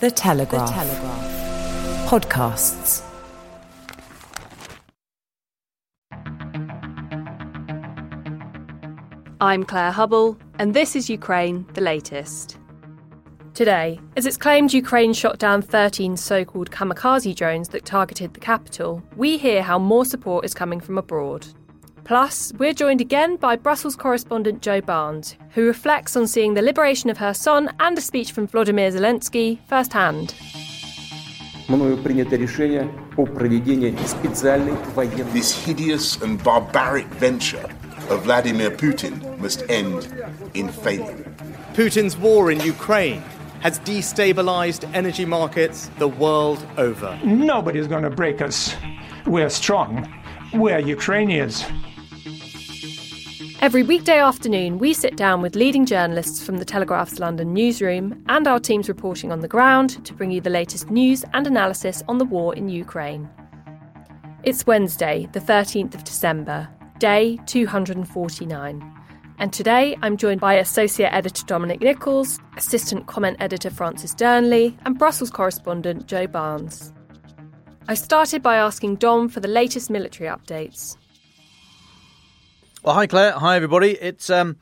The Telegraph. The Telegraph. Podcasts. I'm Claire Hubble, and this is Ukraine, the latest. Today, as it's claimed Ukraine shot down 13 so called kamikaze drones that targeted the capital, we hear how more support is coming from abroad. Plus, we're joined again by Brussels correspondent Joe Barnes, who reflects on seeing the liberation of Kherson and a speech from Vladimir Zelensky firsthand. This hideous and barbaric venture of Vladimir Putin must end in failure. Putin's war in Ukraine has destabilized energy markets the world over. Nobody's going to break us. We're strong. We're Ukrainians. Every weekday afternoon, we sit down with leading journalists from the Telegraph's London newsroom and our teams reporting on the ground to bring you the latest news and analysis on the war in Ukraine. It's Wednesday, the 13th of December, day 249. And today I'm joined by Associate Editor Dominic Nicholls, Assistant Comment Editor Francis Dearnley, and Brussels correspondent Joe Barnes. I started by asking Dom for the latest military updates. Well, hi Claire. Hi everybody. It's um,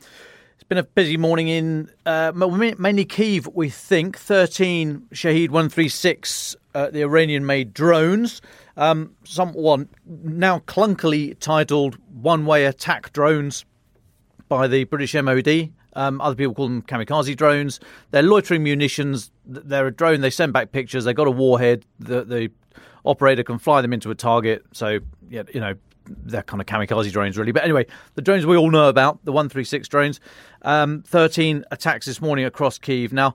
it's been a busy morning in uh, mainly Kiev. We think thirteen Shahed one three six, uh, the Iranian-made drones. Um, someone now clunkily titled "one-way attack drones" by the British MOD. Um, other people call them kamikaze drones. They're loitering munitions. They're a drone. They send back pictures. They've got a warhead. The, the operator can fly them into a target. So, yeah, you know, they're kind of kamikaze drones, really. But anyway, the drones we all know about, the 136 drones, um, 13 attacks this morning across Kiev. Now,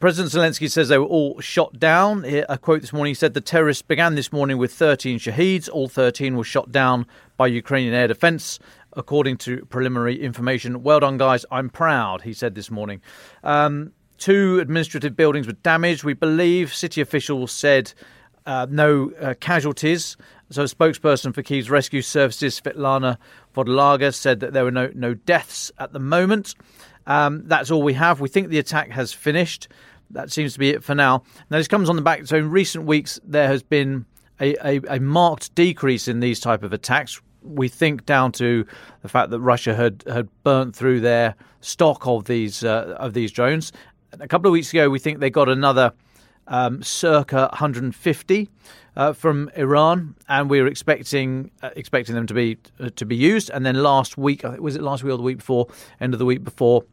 President Zelensky says they were all shot down. A quote this morning he said the terrorists began this morning with 13 Shaheds. All 13 were shot down by Ukrainian air defense, according to preliminary information. Well done, guys. I'm proud, he said this morning. Um, two administrative buildings were damaged. We believe city officials said uh, no uh, casualties. So, a spokesperson for Kiev's rescue services, Svetlana Vodolaga, said that there were no, no deaths at the moment. Um, that's all we have. We think the attack has finished. That seems to be it for now. Now, this comes on the back. So, in recent weeks, there has been a, a, a marked decrease in these type of attacks. We think down to the fact that Russia had, had burnt through their stock of these uh, of these drones. A couple of weeks ago, we think they got another um, circa 150 uh, from Iran, and we were expecting uh, expecting them to be uh, to be used. And then last week, was it last week or the week before? End of the week before,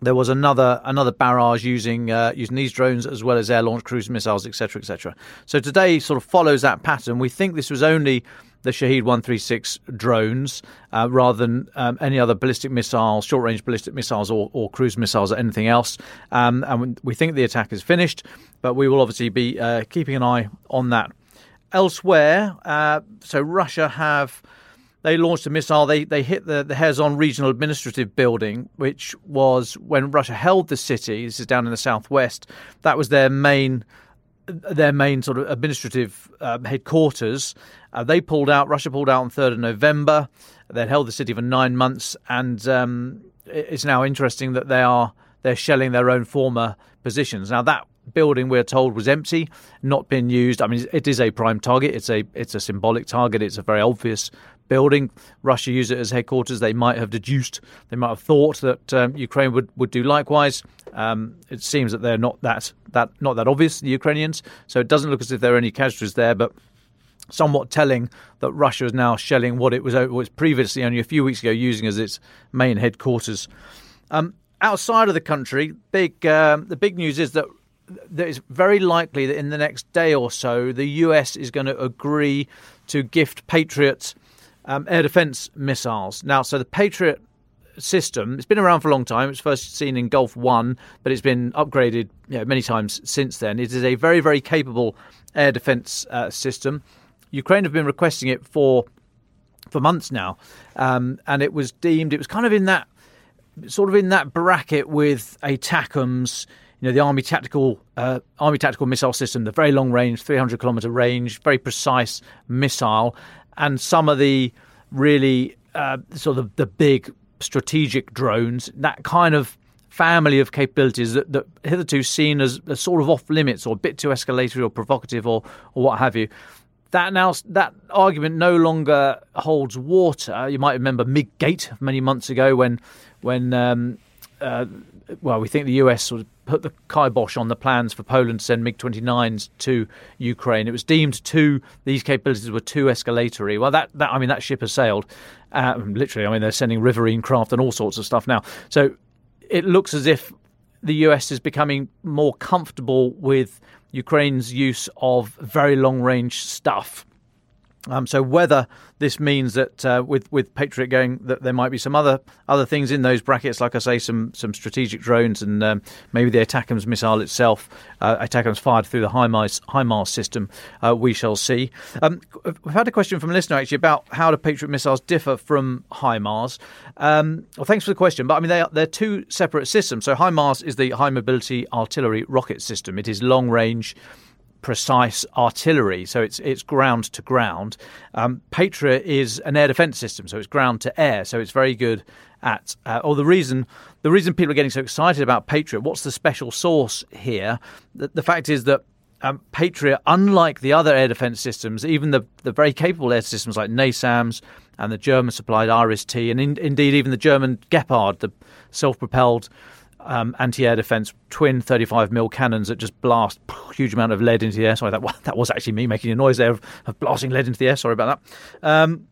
there was another another barrage using uh, using these drones as well as air launched cruise missiles, etc., etc. So today sort of follows that pattern. We think this was only the Shahed 136 drones uh, rather than um, any other ballistic missiles, short range ballistic missiles, or, or, cruise missiles, or anything else. Um, and we think the attack is finished, but we will obviously be uh, keeping an eye on that Elsewhere, uh, so Russia have they launched a missile. They they hit the the Kherson Regional Administrative Building, which was when Russia held the city. This is down in the southwest. That was their main their main sort of administrative um, headquarters. Uh, they pulled out. Russia pulled out on third of November. They held the city for nine months, and um, it's now interesting that they are they're shelling their own former positions. Now that building we're told was empty, not been used. I mean, it is a prime target. It's a it's a symbolic target. It's a very obvious building. Russia used it as headquarters. They might have deduced, they might have thought that um, Ukraine would, would do likewise. Um, it seems that they're not that that not that obvious, the Ukrainians. So it doesn't look as if there are any casualties there, but. Somewhat telling that Russia is now shelling what it was, was previously only a few weeks ago using as its main headquarters. Um, outside of the country, big um, the big news is that that it's very likely that in the next day or so, the US is going to agree to gift Patriot um, air defense missiles. Now, so the Patriot system, it's been around for a long time. It was first seen in Gulf One, but it's been upgraded you know, many times since then. It is a very, very capable air defense uh, system. Ukraine have been requesting it for for months now, um, and it was deemed it was kind of in that sort of in that bracket with ATACMS you know the army tactical uh, army tactical missile system, the very long range, 300 kilometer range, very precise missile, and some of the really uh, sort of the big strategic drones that kind of family of capabilities that, that hitherto seen as, as sort of off limits or a bit too escalatory or provocative or or what have you that now that argument no longer holds water. You might remember MIG-gate many months ago when when um, uh, well we think the US sort of put the kibosh on the plans for Poland to send MiG-29s to Ukraine. It was deemed too these capabilities were too escalatory. Well, that, that I mean that ship has sailed. Uh, literally, I mean they're sending riverine craft and all sorts of stuff now. So it looks as if the US is becoming more comfortable with Ukraine's use of very long range stuff. Um, so whether this means that uh, with with Patriot going that there might be some other other things in those brackets, like I say, some some strategic drones and um, maybe the ATACMS missile itself, uh, ATACMS fired through the HIMARS, HIMARS system, uh, we shall see. Um, we've had a question from a listener actually about how do Patriot missiles differ from HIMARS. Um, well, thanks for the question, but I mean they are, they're two separate systems. So HIMARS is the high mobility artillery rocket system. It is long range precise artillery, so it's it's ground to ground. Um, Patriot is an air defence system, so it's ground to air, so it's very good at. Uh, or the reason the reason people are getting so excited about Patriot, what's the special sauce here? The, the fact is that um, Patriot, unlike the other air defence systems, even the, the very capable air systems like NASAMS and the German supplied IRIS T, and in, indeed even the German Gepard, the self propelled um, anti-air defense twin 35 mil cannons that just blast huge amount of lead into the air. Sorry, that that was actually me making a noise there of, of blasting lead into the air. Sorry about that. Um,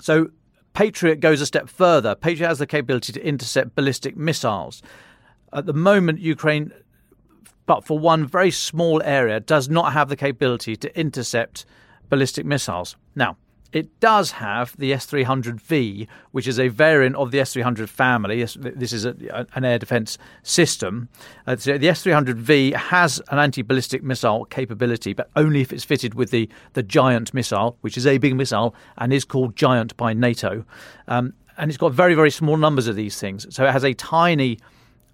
so Patriot goes a step further. Patriot has the capability to intercept ballistic missiles. At the moment, Ukraine, but for one very small area, does not have the capability to intercept ballistic missiles. Now, it does have the S300V, which is a variant of the S300 family. This is a, an air defense system. Uh, so the S300V has an anti ballistic missile capability, but only if it's fitted with the, the Giant missile, which is a big missile and is called Giant by NATO. Um, and it's got very, very small numbers of these things. So it has a tiny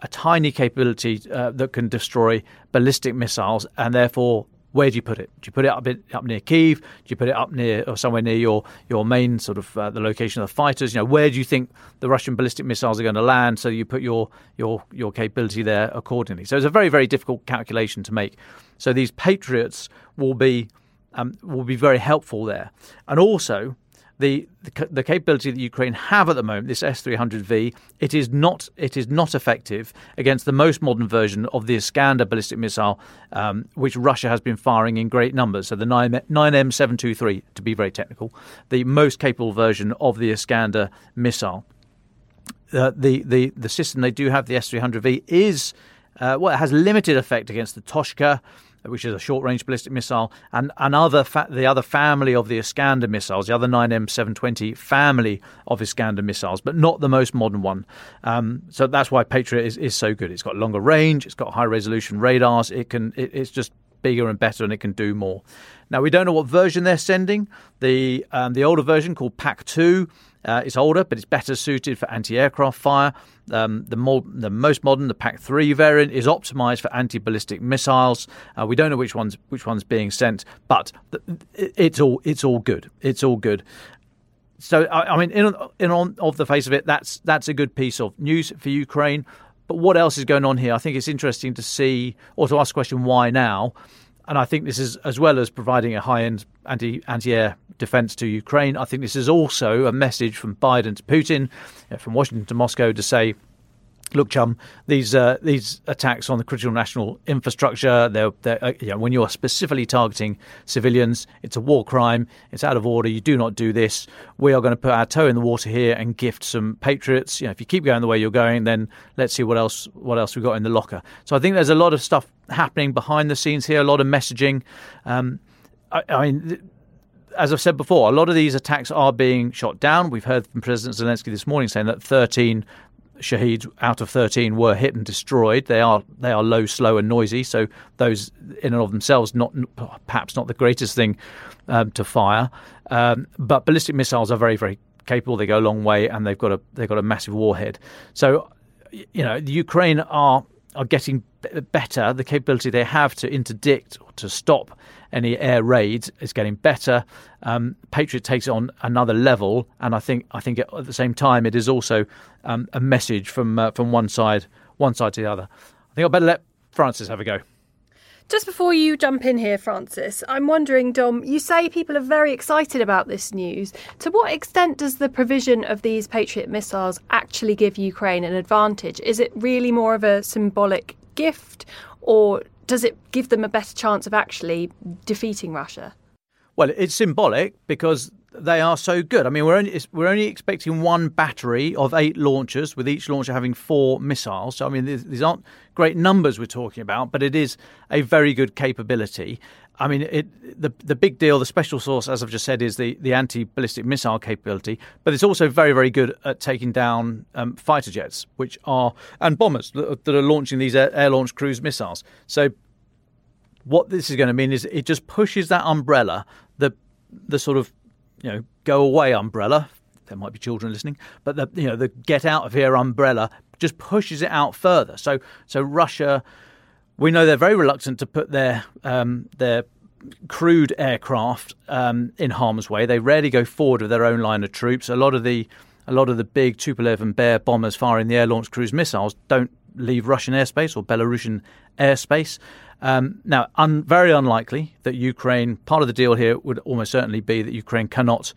a tiny capability uh, that can destroy ballistic missiles and therefore where do you put it? Do you put it up up near Kiev? Do you put it up near or somewhere near your your main sort of uh, the location of the fighters? You know, where do you think the Russian ballistic missiles are going to land? So you put your your your capability there accordingly. So it's a very very difficult calculation to make. So these Patriots will be um, will be very helpful there, and also the, the, capability that Ukraine have at the moment, this S300V, it is not it is not effective against the most modern version of the Iskander ballistic missile, um, which Russia has been firing in great numbers. So the 9, 9M723, to be very technical, the most capable version of the Iskander missile. Uh, the, the the system they do have, the S300V, is uh, well, it has limited effect against the Tochka which is a short-range ballistic missile, and another fa- the other family of the Iskander missiles, the other 9M720 family of Iskander missiles, but not the most modern one. Um, so that's why Patriot is, is so good. It's got longer range, it's got high-resolution radars. It can it, it's just bigger and better, and it can do more. Now we don't know what version they're sending. The um, the older version called Pac Two uh, it's older, but it's better suited for anti-aircraft fire. Um, the, mo- the, most modern, the PAC-3 variant, is optimized for anti-ballistic missiles. Uh, we don't know which one's which one's being sent, but th- it's all it's all good. It's all good. So I, I mean, in, in on of the face of it, that's that's a good piece of news for Ukraine. But what else is going on here? I think it's interesting to see, or to ask the question, why now? And I think this is, as well as providing a high end anti anti air defense to Ukraine, I think this is also a message from Biden to Putin, from Washington to Moscow to say, look, chum, these uh, these attacks on the critical national infrastructure, they're, they're uh, you know, when you're specifically targeting civilians, it's a war crime. It's out of order. You do not do this. We are going to put our toe in the water here and gift some patriots. You know, if you keep going the way you're going, then let's see what else what else we've got in the locker. So I think there's a lot of stuff happening behind the scenes here, a lot of messaging. Um, I, I mean as I've said before, a lot of these attacks are being shot down. We've heard from President Zelensky this morning saying that 13 Shaheds out of 13 were hit and destroyed. They are they are low, slow, and noisy. So those in and of themselves, not perhaps not the greatest thing um, to fire. Um, but ballistic missiles are very very capable. They go a long way, and they've got a they've got a massive warhead. So you know the Ukraine are are getting better. The capability they have to interdict or to stop any air raids is getting better. Um, Patriot takes it on another level, and I think I think at the same time it is also um, a message from uh, from one side one side to the other. I think I better let Francis have a go. Just before you jump in here, Francis, I'm wondering, Dom, you say people are very excited about this news. To what extent does the provision of these Patriot missiles actually give Ukraine an advantage? Is it really more of a symbolic gift, or does it give them a better chance of actually defeating Russia? Well, it's symbolic because they are so good. I mean, we're only we're only expecting one battery of eight launchers, with each launcher having four missiles. So, I mean, these aren't great numbers we're talking about, but it is a very good capability. I mean, it, the the big deal, the special sauce, as I've just said, is the, the anti ballistic missile capability, but it's also very very good at taking down um, fighter jets, which are and bombers that, are launching these air, air launched cruise missiles. So, what this is going to mean is it just pushes that umbrella, the the sort of you know, go away umbrella. There might be children listening, but the you know the get out of here umbrella just pushes it out further. So so Russia, we know they're very reluctant to put their um, their crewed aircraft um, in harm's way. They rarely go forward with their own line of troops. A lot of the a lot of the big Tupolev and Bear bombers firing the air launched cruise missiles don't leave Russian airspace or Belarusian airspace. Um, now, un- very unlikely that Ukraine, part of the deal here would almost certainly be that Ukraine cannot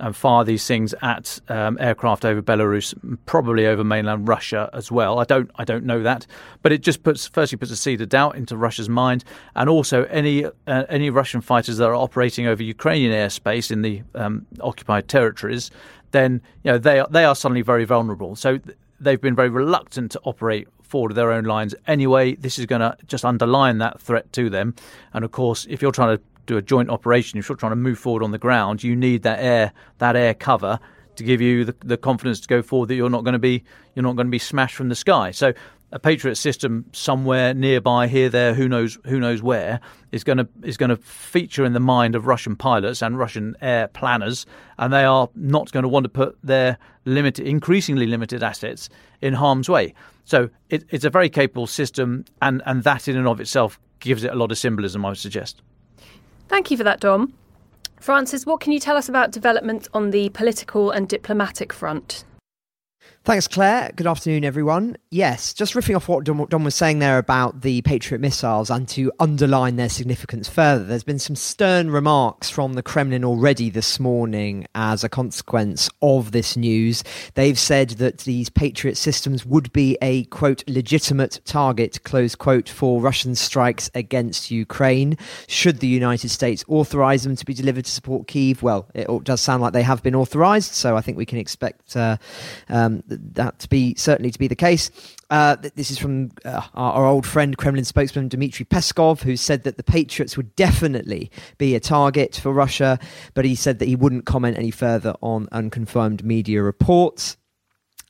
um, fire these things at um, aircraft over Belarus, probably over mainland Russia as well. I don't, I don't know that, but it just puts, firstly, puts a seed of doubt into Russia's mind, and also any uh, any Russian fighters that are operating over Ukrainian airspace in the um, occupied territories, then you know they are, they are suddenly very vulnerable. So they've been very reluctant to operate forward of their own lines anyway. This is going to just underline that threat to them. And of course, if you're trying to do a joint operation, if you're trying to move forward on the ground, you need that air that air cover to give you the, the confidence to go forward that you're not going to be you're not going to be smashed from the sky. So a Patriot system somewhere nearby here, there, who knows, who knows where, is going to is going to feature in the mind of Russian pilots and Russian air planners, and they are not going to want to put their limited, increasingly limited assets in harm's way. So it, it's a very capable system, and and that in and of itself gives it a lot of symbolism. I would suggest. Thank you for that, Dom. Francis, what can you tell us about developments on the political and diplomatic front? Thanks, Claire. Good afternoon, everyone. Yes, just riffing off what Dom, was saying there about the Patriot missiles and to underline their significance further, there's been some stern remarks from the Kremlin already this morning as a consequence of this news. They've said that these Patriot systems would be a, quote, legitimate target, close quote, for Russian strikes against Ukraine. Should the United States authorize them to be delivered to support Kiev? Well, it does sound like they have been authorized, so I think we can expect uh, um, that to be certainly to be the case. Uh, this is from uh, our, our, old friend, Kremlin spokesman Dmitry Peskov, who said that the Patriots would definitely be a target for Russia, but he said that he wouldn't comment any further on unconfirmed media reports.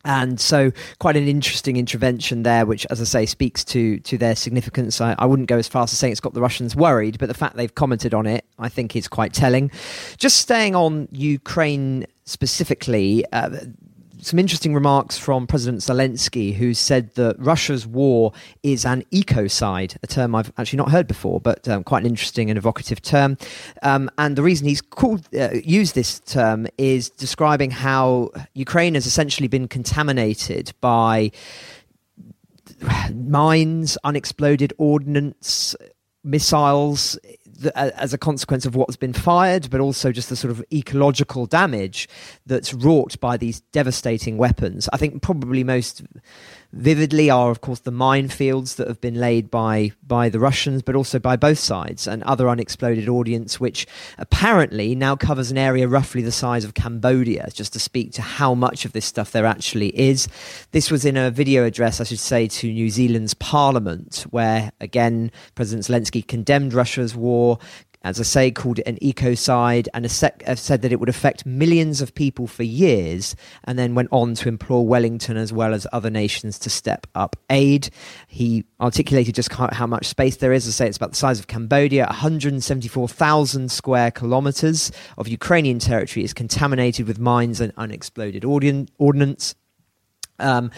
And so, quite an interesting intervention there, which, as I say, speaks to to their significance. I, I, wouldn't go as far as saying it's got the Russians worried, but the fact they've commented on it, I think, is quite telling. Just staying on Ukraine specifically, uh, some interesting remarks from President Zelensky, who said that Russia's war is an ecocide, a term I've actually not heard before, but um, quite an interesting and evocative term. Um, and the reason he's called uh, used this term is describing how Ukraine has essentially been contaminated by mines, unexploded ordnance, missiles as a consequence of what's been fired, but also just the sort of ecological damage that's wrought by these devastating weapons. I think probably most vividly are, of course, the minefields that have been laid by by the Russians, but also by both sides, and other unexploded ordnance, which apparently now covers an area roughly the size of Cambodia. Just to speak to how much of this stuff there actually is. This was in a video address, I should say, to New Zealand's Parliament, where again President Zelensky condemned Russia's war, as I say, called it an ecocide and sec- said that it would affect millions of people for years, and then went on to implore Wellington as well as other nations to step up aid. He articulated just how much space there is. I say it's about the size of Cambodia. 174,000 square kilometers of Ukrainian territory is contaminated with mines and unexploded ordnance. Um,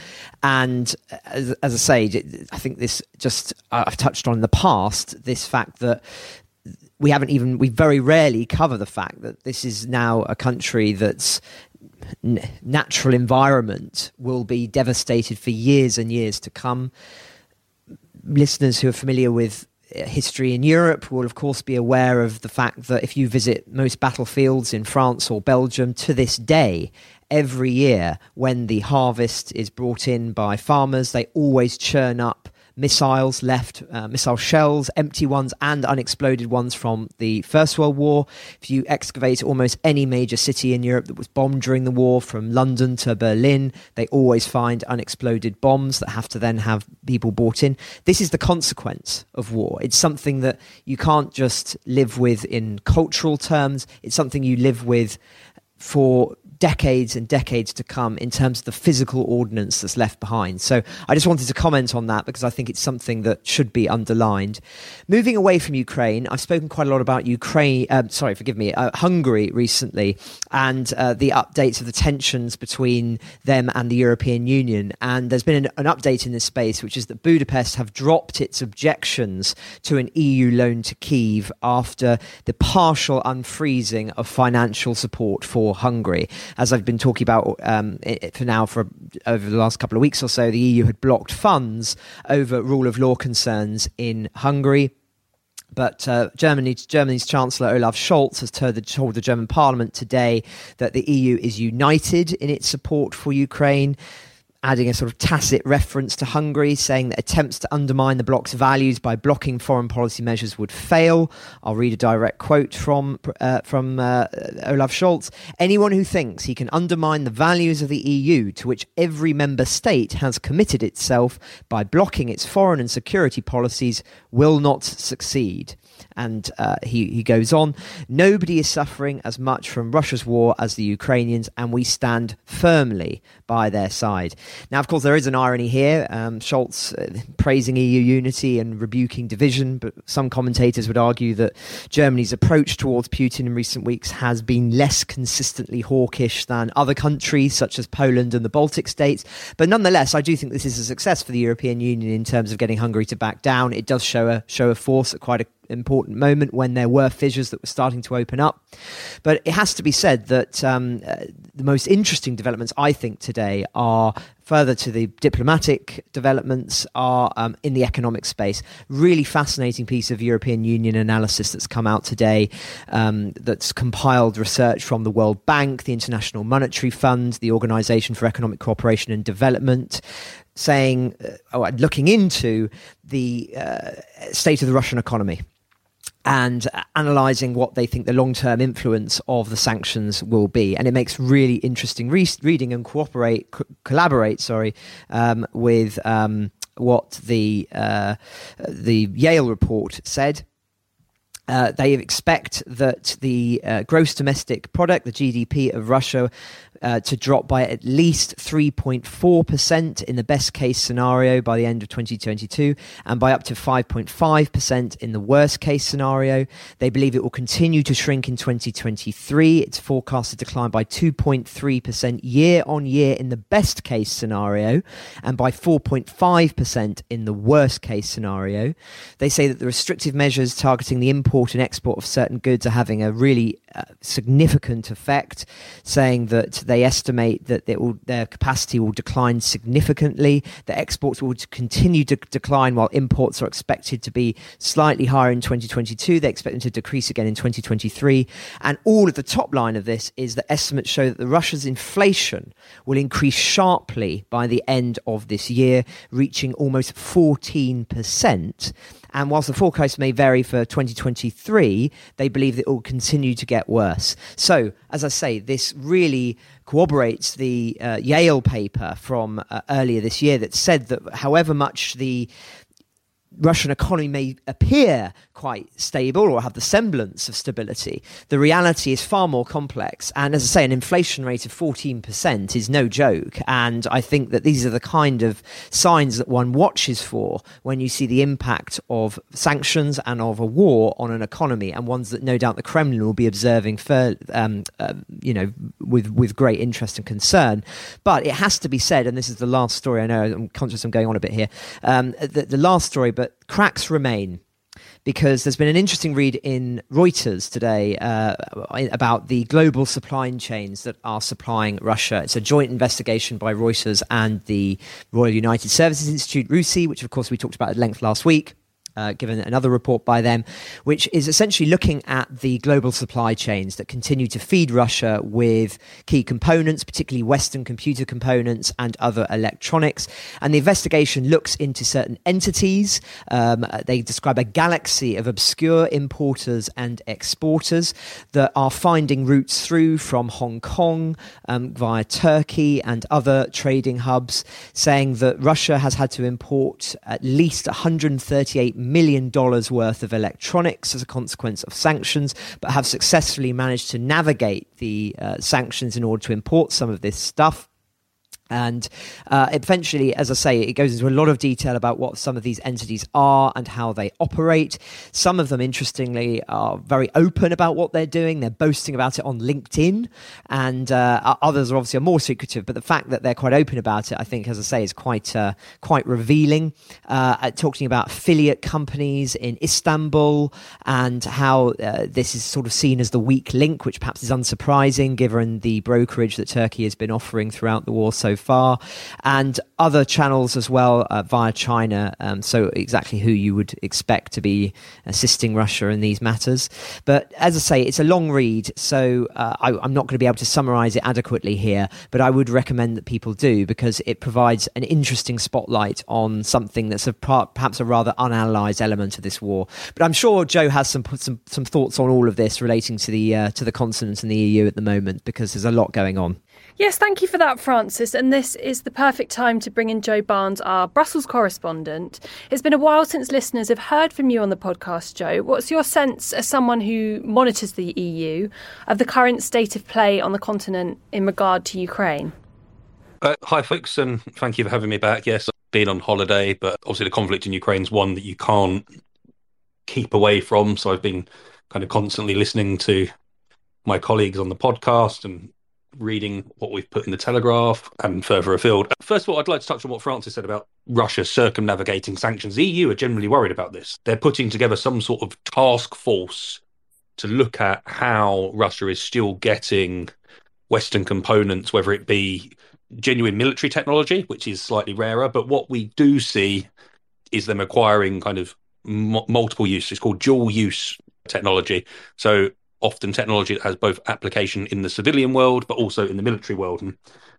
and as, as, I say, I think this just I've touched on in the past this fact that we haven't even we very rarely cover the fact that this is now a country that's natural environment will be devastated for years and years to come. Listeners who are familiar with uh, history in Europe will, of course, be aware of the fact that if you visit most battlefields in France or Belgium to this day, every year when the harvest is brought in by farmers, they always churn up missiles left, uh, missile shells, empty ones and unexploded ones from the First World War. If you excavate almost any major city in Europe that was bombed during the war, from London to Berlin, they always find unexploded bombs that have to then have people brought in. This is the consequence of war. It's something that you can't just live with in cultural terms, it's something you live with for decades and decades to come in terms of the physical ordnance that's left behind. So I just wanted to comment on that because I think it's something that should be underlined. Moving away from Ukraine, I've spoken quite a lot about Ukraine, uh, sorry, forgive me, uh, Hungary recently and uh, the updates of the tensions between them and the European Union. And there's been an, an update in this space, which is that Budapest have dropped its objections to an EU loan to Kiev after the partial unfreezing of financial support for Hungary as I've been talking about um, for now for over the last couple of weeks or so, the EU had blocked funds over rule of law concerns in Hungary. But uh, Germany, Germany's Chancellor Olaf Scholz has told the, told the German Parliament today that the EU is united in its support for Ukraine adding a sort of tacit reference to Hungary, saying that attempts to undermine the bloc's values by blocking foreign policy measures would fail. I'll read a direct quote from uh, from uh, Olaf Scholz. Anyone who thinks he can undermine the values of the EU, to which every member state has committed itself by blocking its foreign and security policies, will not succeed. And uh, he, he goes on Nobody is suffering as much from Russia's war as the Ukrainians, and we stand firmly by their side. Now, of course, there is an irony here. Um, Scholz uh, praising EU unity and rebuking division, but some commentators would argue that Germany's approach towards Putin in recent weeks has been less consistently hawkish than other countries, such as Poland and the Baltic states. But nonetheless, I do think this is a success for the European Union in terms of getting Hungary to back down. It does show a show a force at quite an important moment when there were fissures that were starting to open up. But it has to be said that um, uh, the most interesting developments, I think, today are further to the diplomatic developments are um, in the economic space. Really fascinating piece of European Union analysis that's come out today um, that's compiled research from the World Bank, the International Monetary Fund, the Organization for Economic Cooperation and Development, saying, uh, oh, looking into the uh, state of the Russian economy and analyzing what they think the long term influence of the sanctions will be. And it makes really interesting re- reading and cooperate, co- collaborate, sorry, um, with um, what the, uh, the Yale report said. Uh, they expect that the uh, gross domestic product, the GDP of Russia, uh, to drop by at least 3.4% in the best case scenario by the end of 2022 and by up to 5.5% in the worst case scenario. They believe it will continue to shrink in 2023. It's forecast to decline by 2.3% year on year in the best case scenario and by 4.5% in the worst case scenario. They say that the restrictive measures targeting the import and export of certain goods are having a really significant effect, saying that they estimate that will, their capacity will decline significantly, that exports will continue to decline while imports are expected to be slightly higher in 2022. They expect them to decrease again in 2023. And all of the top line of this is that estimates show that the Russia's inflation will increase sharply by the end of this year, reaching almost 14%. And whilst the forecast may vary for 2023, they believe that it will continue to get worse. So, as I say, this really corroborates the uh, Yale paper from uh, earlier this year that said that however much the Russian economy may appear quite stable or have the semblance of stability, the reality is far more complex. And as I say, an inflation rate of 14% is no joke. And I think that these are the kind of signs that one watches for when you see the impact of sanctions and of a war on an economy, and ones that no doubt the Kremlin will be observing for, um, uh, you know, with, with great interest and concern. But it has to be said, and this is the last story, I know I'm conscious I'm going on a bit here, um, the last story, but cracks remain because there's been an interesting read in Reuters today uh, about the global supply chains that are supplying Russia. It's a joint investigation by Reuters and the Royal United Services Institute, RUSI, which of course we talked about at length last week uh, given another report by them, which is essentially looking at the global supply chains that continue to feed Russia with key components, particularly Western computer components and other electronics. And the investigation looks into certain entities. Um, they describe a galaxy of obscure importers and exporters that are finding routes through from Hong Kong um, via Turkey and other trading hubs, saying that Russia has had to import at least 138 million dollars worth of electronics as a consequence of sanctions, but have successfully managed to navigate the uh, sanctions in order to import some of this stuff. And uh, eventually, as I say, it goes into a lot of detail about what some of these entities are and how they operate. Some of them, interestingly, are very open about what they're doing. They're boasting about it on LinkedIn, and uh, others are obviously more secretive. But the fact that they're quite open about it, I think, as I say, is quite uh, quite revealing. Uh, talking about affiliate companies in Istanbul and how uh, this is sort of seen as the weak link, which perhaps is unsurprising given the brokerage that Turkey has been offering throughout the war so far, and other channels as well uh, via China. Um, so, exactly who you would expect to be assisting Russia in these matters. But as I say, it's a long read, so uh, I, am not going to be able to summarize it adequately here, but I would recommend that people do because it provides an interesting spotlight on something that's a, perhaps a rather unanalyzed element of this war. But I'm sure Joe has some some, some thoughts on all of this relating to the uh, to the continent and the EU at the moment because there's a lot going on. Yes, thank you for that, Francis. And this is the perfect time to bring in Joe Barnes, our Brussels correspondent. It's been a while since listeners have heard from you on the podcast, Joe. What's your sense, as someone who monitors the EU, of the current state of play on the continent in regard to Ukraine? Uh, hi, folks, and thank you for having me back. Yes, I've been on holiday, but obviously the conflict in Ukraine is one that you can't keep away from. So I've been kind of constantly listening to my colleagues on the podcast and reading what we've put in the Telegraph and further afield. First of all, I'd like to touch on what Francis said about Russia circumnavigating sanctions. The EU are generally worried about this. They're putting together some sort of task force to look at how Russia is still getting Western components, whether it be genuine military technology, which is slightly rarer, but what we do see is them acquiring kind of m- multiple use. It's called dual use technology. So often technology that has both application in the civilian world but also in the military world. And,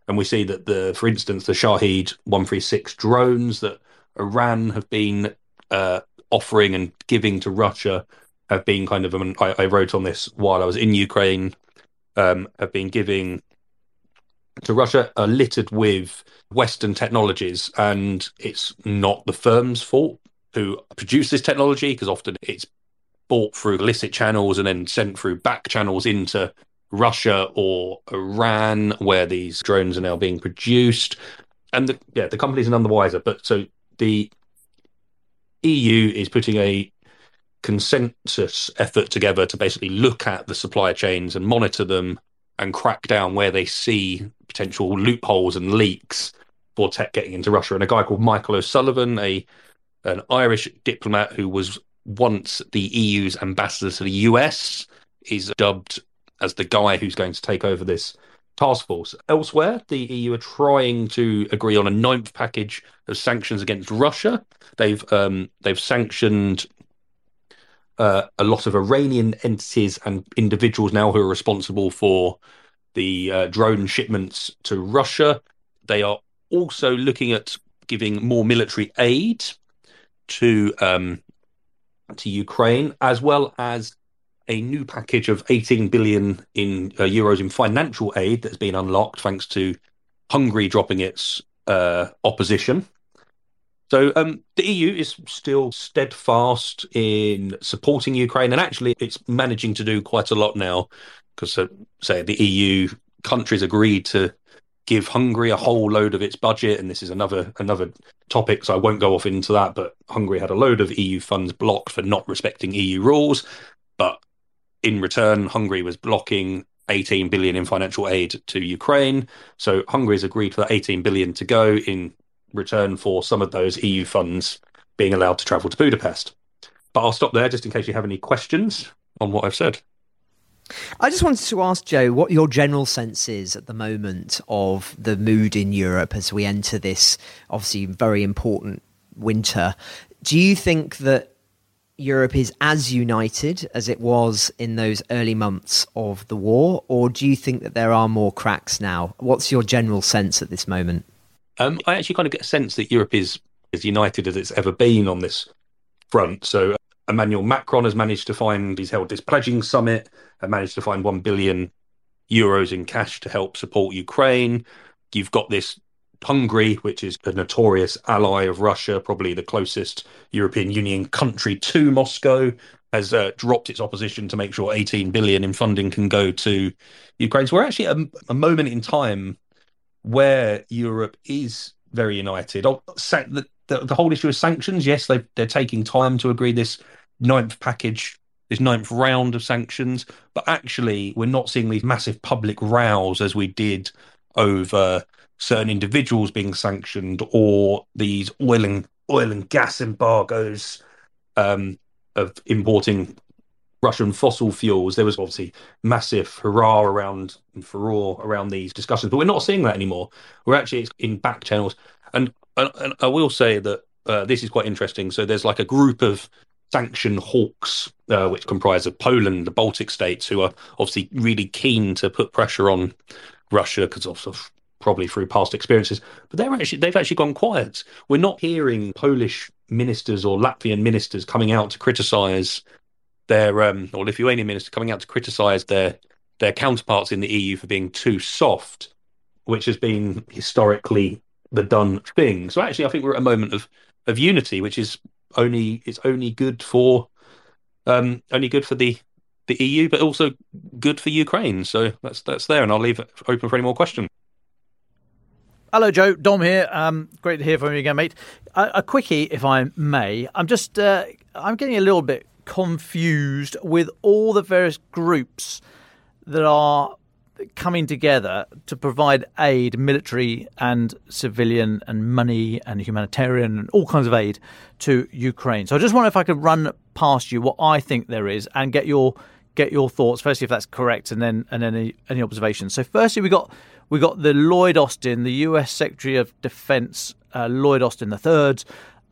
and we see that the, for instance, the Shahed 136 drones that Iran have been uh, offering and giving to Russia have been kind of. I, I, I wrote on this while I was in Ukraine. Um, have been giving to Russia are littered with Western technologies, and it's not the firm's fault who produce this technology because often it's bought through illicit channels and then sent through back channels into Russia or Iran, where these drones are now being produced. And the, yeah, the companies are none the wiser. But so the EU is putting a consensus effort together to basically look at the supply chains and monitor them and crack down where they see potential loopholes and leaks for tech getting into Russia. And a guy called Michael O'Sullivan, a an Irish diplomat who was once the EU's ambassador to the US is dubbed as the guy who's going to take over this task force. Elsewhere, the EU are trying to agree on a ninth package of sanctions against Russia. They've um, they've sanctioned uh, a lot of Iranian entities and individuals now who are responsible for the uh, drone shipments to Russia. They are also looking at giving more military aid to um, to Ukraine, as well as a new package of 18 billion in uh, euros in financial aid that's been unlocked thanks to Hungary dropping its uh, opposition. So um, the EU is still steadfast in supporting Ukraine, and actually, it's managing to do quite a lot now because, uh, say, the EU countries agreed to give Hungary a whole load of its budget, and this is another another topic, so I won't go off into that. But Hungary had a load of EU funds blocked for not respecting EU rules, but in return, Hungary was blocking 18 billion in financial aid to Ukraine. So Hungary has agreed for that 18 billion to go in return for some of those EU funds being allowed to travel to Budapest. but I'll stop there just in case you have any questions on what I've said. I just wanted to ask Joe what your general sense is at the moment of the mood in Europe as we enter this obviously very important winter. Do you think that Europe is as united as it was in those early months of the war, or do you think that there are more cracks now? What's your general sense at this moment? Um, I actually kind of get a sense that Europe is as united as it's ever been on this front. So Emmanuel Macron has managed to find, he's held this pledging summit and managed to find 1 billion euros in cash to help support Ukraine. You've got this Hungary, which is a notorious ally of Russia, probably the closest European Union country to Moscow, has uh, dropped its opposition to make sure 18 billion in funding can go to Ukraine. So we're actually at a, a moment in time where Europe is very united. Oh, the, the, the whole issue of sanctions, yes, they they're taking time to agree this ninth package, this ninth round of sanctions, but actually we're not seeing these massive public rows as we did over certain individuals being sanctioned or these oil and oil and gas embargoes um, of importing Russian fossil fuels. There was obviously massive hurrah around and furore around these discussions, but we're not seeing that anymore. We're actually in back channels, and, and, and I will say that uh, this is quite interesting. So there's like a group of sanction hawks, uh, which comprise of Poland, the Baltic states, who are obviously really keen to put pressure on Russia because of probably through past experiences. But they're actually they've actually gone quiet. We're not hearing Polish ministers or Latvian ministers coming out to criticise their um, or Lithuanian ministers coming out to criticise their their counterparts in the EU for being too soft, which has been historically the done thing. So actually, I think we're at a moment of of unity, which is only it's only good for um, only good for the the EU, but also good for Ukraine. So that's that's there, and I'll leave it open for any more questions. Hello, Joe. Dom here. Um, great to hear from you again, mate. A, a quickie, if I may. I'm just uh, I'm getting a little bit confused with all the various groups that are coming together to provide aid, military and civilian, and money and humanitarian and all kinds of aid to Ukraine. So I just wonder if I could run past you what I think there is and get your get your thoughts. Firstly, if that's correct, and then and any, any observations. So firstly, we got we got the Lloyd Austin, the U.S. Secretary of Defense, uh, Lloyd Austin third.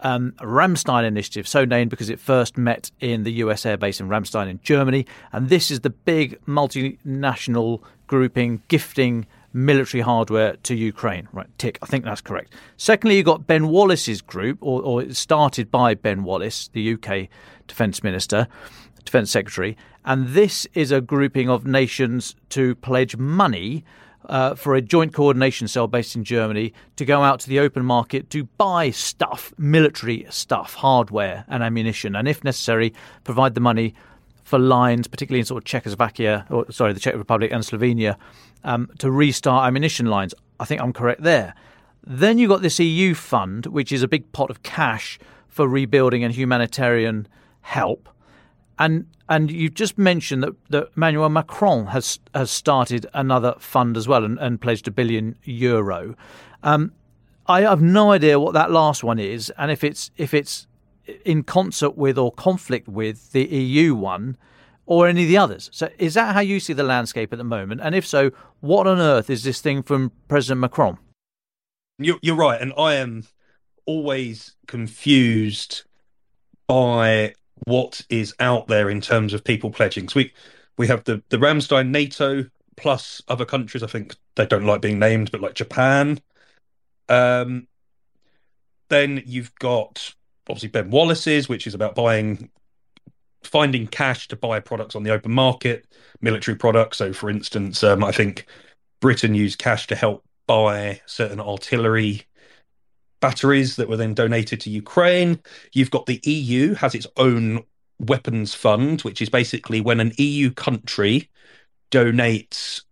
Um, Ramstein initiative, so named because it first met in the US airbase in Ramstein in Germany. And this is the big multinational grouping gifting military hardware to Ukraine. Right, tick. I think that's correct. Secondly, you've got Ben Wallace's group, or, or started by Ben Wallace, the UK Defence Minister, Defence Secretary, and this is a grouping of nations to pledge money. Uh, for a joint coordination cell based in Germany to go out to the open market to buy stuff, military stuff, hardware and ammunition, and if necessary, provide the money for lines, particularly in sort of Czechoslovakia, or sorry, the Czech Republic and Slovenia, um, to restart ammunition lines. I think I'm correct there. Then you've got this EU fund, which is a big pot of cash for rebuilding and humanitarian help. And and you've just mentioned that, that Emmanuel Macron has has started another fund as well and, and pledged a billion euro. Um, I have no idea what that last one is, and if it's if it's in concert with or conflict with the EU one or any of the others. So, is that how you see the landscape at the moment? And if so, what on earth is this thing from President Macron? You're, you're right, and I am always confused by what is out there in terms of people pledging. So we we have the the Ramstein NATO plus other countries. I think they don't like being named, but like Japan. Um, then you've got obviously Ben Wallace's, which is about buying, finding cash to buy products on the open market, military products. So, for instance, um, I think Britain used cash to help buy certain artillery batteries that were then donated to Ukraine. You've got the EU has its own weapons fund, which is basically when an EU country donates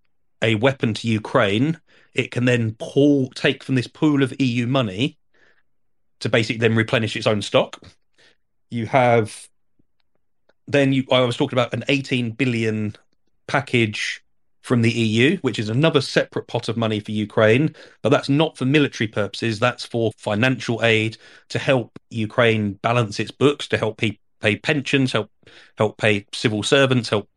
a weapon to Ukraine, it can then pull take from this pool of EU money to basically then replenish its own stock. You have then you I was talking about an 18 billion package from the EU, which is another separate pot of money for Ukraine, but that's not for military purposes. That's for financial aid to help Ukraine balance its books, to help pe- pay pensions, help help pay civil servants, help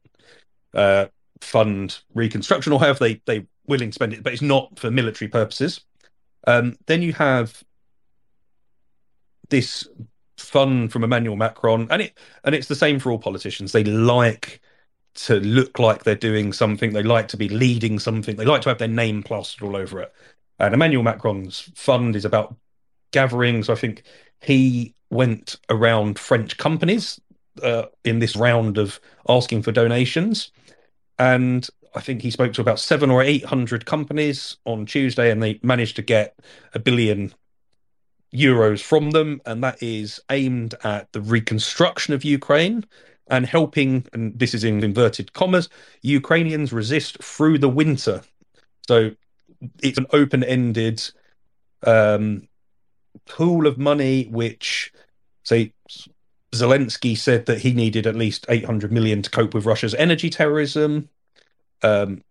uh, fund reconstruction, or however they they willing to spend it, but it's not for military purposes. Um, then you have this fund from Emmanuel Macron, and it and it's the same for all politicians. They like to look like they're doing something. They like to be leading something. They like to have their name plastered all over it. And Emmanuel Macron's fund is about gatherings. I think he went around French companies uh, in this round of asking for donations, and I think he spoke to about seven or eight hundred companies on Tuesday, and they managed to get a billion euros from them, and that is aimed at the reconstruction of Ukraine and helping, and this is in inverted commas, Ukrainians resist through the winter. So it's an open ended um, pool of money, which, say, Zelensky said that he needed at least 800 million to cope with Russia's energy terrorism. Um,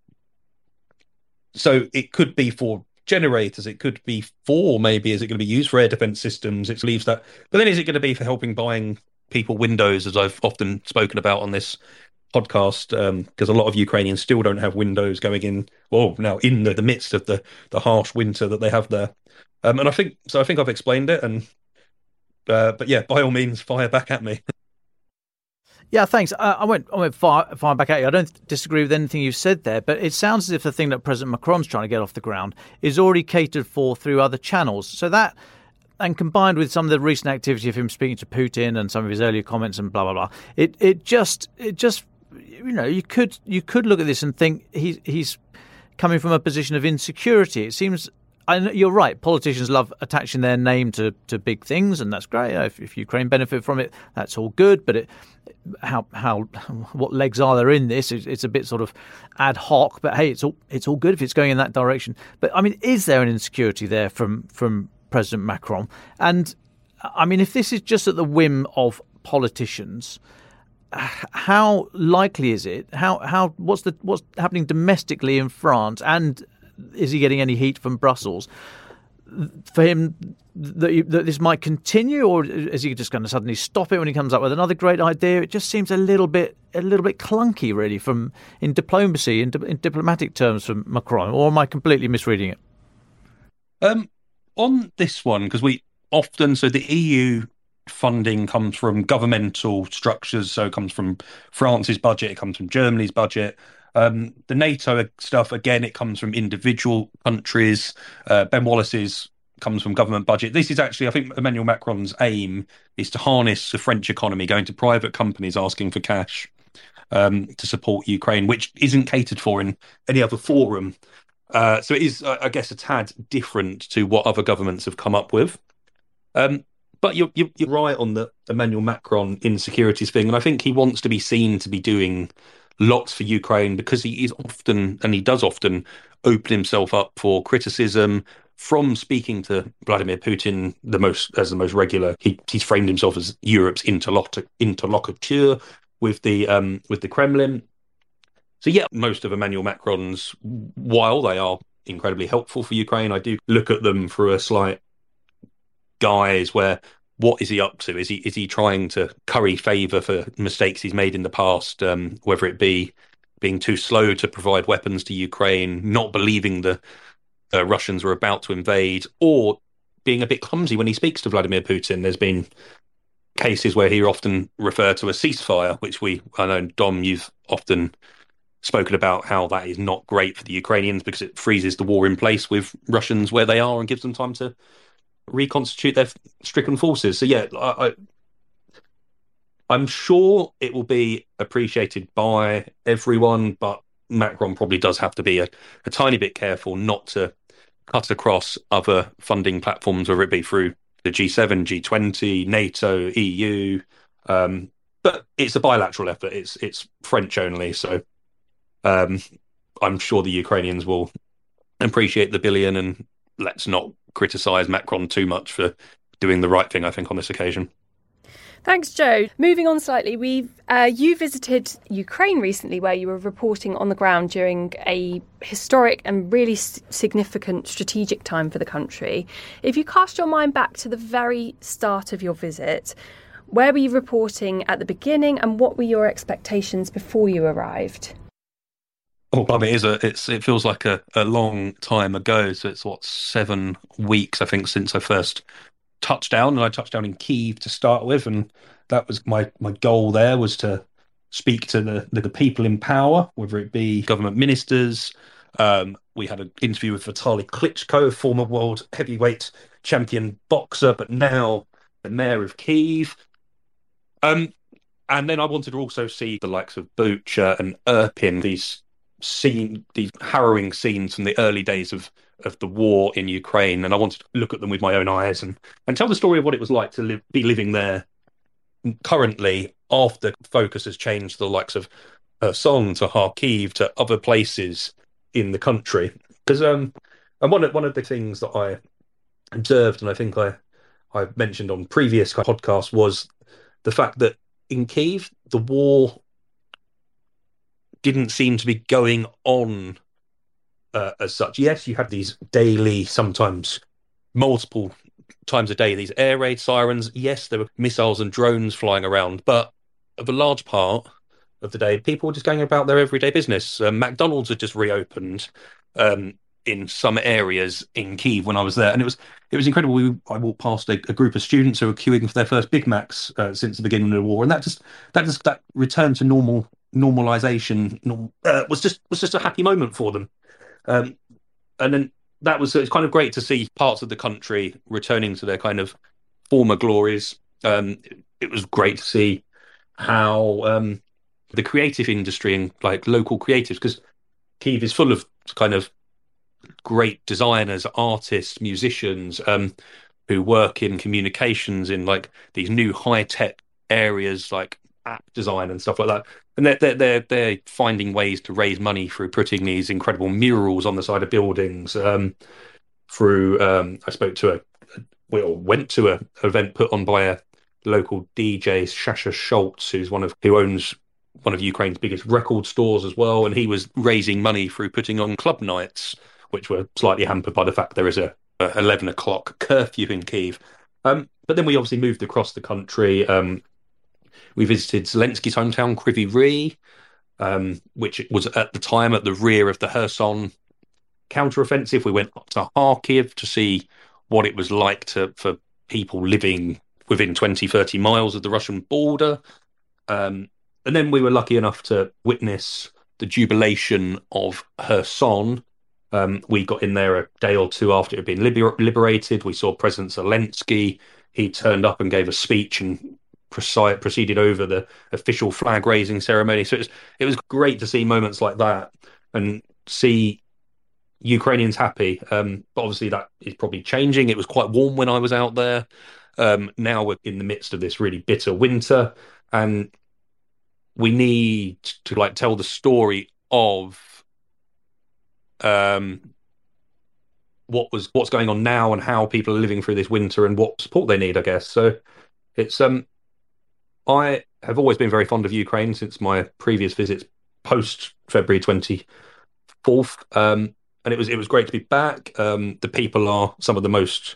so it could be for generators, it could be for maybe, is it going to be used for air defense systems? It leaves that. But then is it going to be for helping buying people Windows, as I've often spoken about on this podcast, because um, a lot of Ukrainians still don't have Windows going in. Well, now in the, the midst of the the harsh winter that they have there, um, and I think so. I think I've explained it, and uh, but yeah, by all means, fire back at me. Yeah, thanks. I, went I went far far back at you. I don't disagree with anything you've said there, but it sounds as if the thing that President Macron's trying to get off the ground is already catered for through other channels. So that and combined with some of the recent activity of him speaking to Putin and some of his earlier comments and blah blah blah, it it just it just you know you could you could look at this and think he's he's coming from a position of insecurity. It seems. You're right. Politicians love attaching their name to, to big things, and that's great. If, if Ukraine benefit from it, that's all good. But it, how how what legs are there in this? It's, it's, a bit sort of ad hoc. But hey, it's all it's all good if it's going in that direction. But I mean, is there an insecurity there from from President Macron. And I mean, if this is just at the whim of politicians, how likely is it? How how what's the what's happening domestically in France, and is he getting any heat from Brussels for him that, that this might continue, or is he just going to suddenly stop it when he comes up with another great idea? It just seems a little bit a little bit clunky, really, from in diplomacy in, in diplomatic terms from Macron. Or am I completely misreading it? Um, on this one, because we often, so the EU funding comes from governmental structures, so it comes from France's budget, it comes from Germany's budget. Um, the NATO stuff, again, it comes from individual countries. Uh, ben Wallace's comes from government budget. This is actually, I think, Emmanuel Macron's aim is to harness the French economy, going to private companies asking for cash um, to support Ukraine, which isn't catered for in any other forum. Uh, so it is, I guess, a tad different to what other governments have come up with. Um, but you're, you're, you're right on the Emmanuel Macron insecurities thing, and I think he wants to be seen to be doing lots for Ukraine because he is often, and he does often, open himself up for criticism from speaking to Vladimir Putin the most as the most regular. He he's framed himself as Europe's interlocutor, interlocutor with the um, with the Kremlin. So yeah, most of Emmanuel Macron's, while they are incredibly helpful for Ukraine, I do look at them through a slight guise where what is he up to? Is he is he trying to curry favour for mistakes he's made in the past, um, whether it be being too slow to provide weapons to Ukraine, not believing the uh, Russians were about to invade, or being a bit clumsy when he speaks to Vladimir Putin? There's been cases where he often refer to a ceasefire, which we I know Dom you've often spoken about how that is not great for the Ukrainians because it freezes the war in place with Russians where they are and gives them time to reconstitute their stricken forces. So yeah, I, I, am sure it will be appreciated by everyone, but Macron probably does have to be a, a tiny bit careful not to cut across other funding platforms, whether it be through the G7, G20, NATO, EU. Um, but it's a bilateral effort. It's it's French only, so um, I'm sure the Ukrainians will appreciate the billion, and let's not criticize Macron too much for doing the right thing. I think on this occasion. Thanks, Joe. Moving on slightly, we uh, you visited Ukraine recently, where you were reporting on the ground during a historic and really significant strategic time for the country. If you cast your mind back to the very start of your visit, Where were you reporting at the beginning, and what were your expectations before you arrived? Oh, I mean, it is a, it's it feels like a, a long time ago. So it's what seven weeks, I think, since I first touched down, and I touched down in Kiev to start with, and that was my my goal. There was to speak to the the, the people in power, whether it be government ministers. Um, we had an interview with Vitaly Klitschko, former world heavyweight champion boxer, but now the mayor of Kiev. Um, and then I wanted to also see the likes of Bucha and Irpin, these scene, these harrowing scenes from the early days of of the war in Ukraine, and I wanted to look at them with my own eyes and and tell the story of what it was like to live, be living there currently after focus has changed the likes of Kherson to Kharkiv to other places in the country. Because um, and one of one of the things that I observed, and I think I I mentioned on previous podcasts, was the fact that in Kiev the war didn't seem to be going on uh, as such. Yes, you had these daily, sometimes multiple times a day, these air raid sirens. Yes, there were missiles and drones flying around, but of a large part of the day, people were just going about their everyday business. Uh, McDonald's had just reopened um, in some areas in Kiev when I was there, and it was it was incredible. We, I walked past a, a, group of students who were queuing for their first Big Macs uh, since the beginning of the war, and that just that just that return to normal normalization uh, was just was just a happy moment for them. Um, and then that was it's kind of great to see parts of the country returning to their kind of former glories. Um, it was great to see how um, the creative industry and like local creatives, because Kiev is full of kind of great designers, artists, musicians um, who work in communications in like these new high tech areas like app design and stuff like that. And they're, they're, they're, they're finding ways to raise money through putting these incredible murals on the side of buildings. Um, through, um, I spoke to a, well, went to a event put on by a local DJ, Shasha Schultz, who's one of, who owns one of Ukraine's biggest record stores as well. And he was raising money through putting on club nights, which were slightly hampered by the fact there is a, a 11 o'clock curfew in Kiev. Um, but then we obviously moved across the country. Um, we visited Zelensky's hometown, Kryvyi Rih, um, which was at the time at the rear of the Kherson counteroffensive. We went up to Kharkiv to see what it was like to for people living within 20, 30 miles of the Russian border. Um, and then we were lucky enough to witness the jubilation of Kherson. Um, we got in there a day or two after it had been liber- liberated. We saw President Zelensky. He turned up and gave a speech and proceeded over the official flag raising ceremony. So it was it was great to see moments like that and see Ukrainians happy. Um, but obviously that is probably changing. It was quite warm when I was out there. Um, now we're in the midst of this really bitter winter, and we need to like tell the story of um what was what's going on now and how people are living through this winter and what support they need i guess so it's um I have always been very fond of Ukraine since my previous visits post February 24th. Um, and it was it was great to be back. Um, the people are some of the most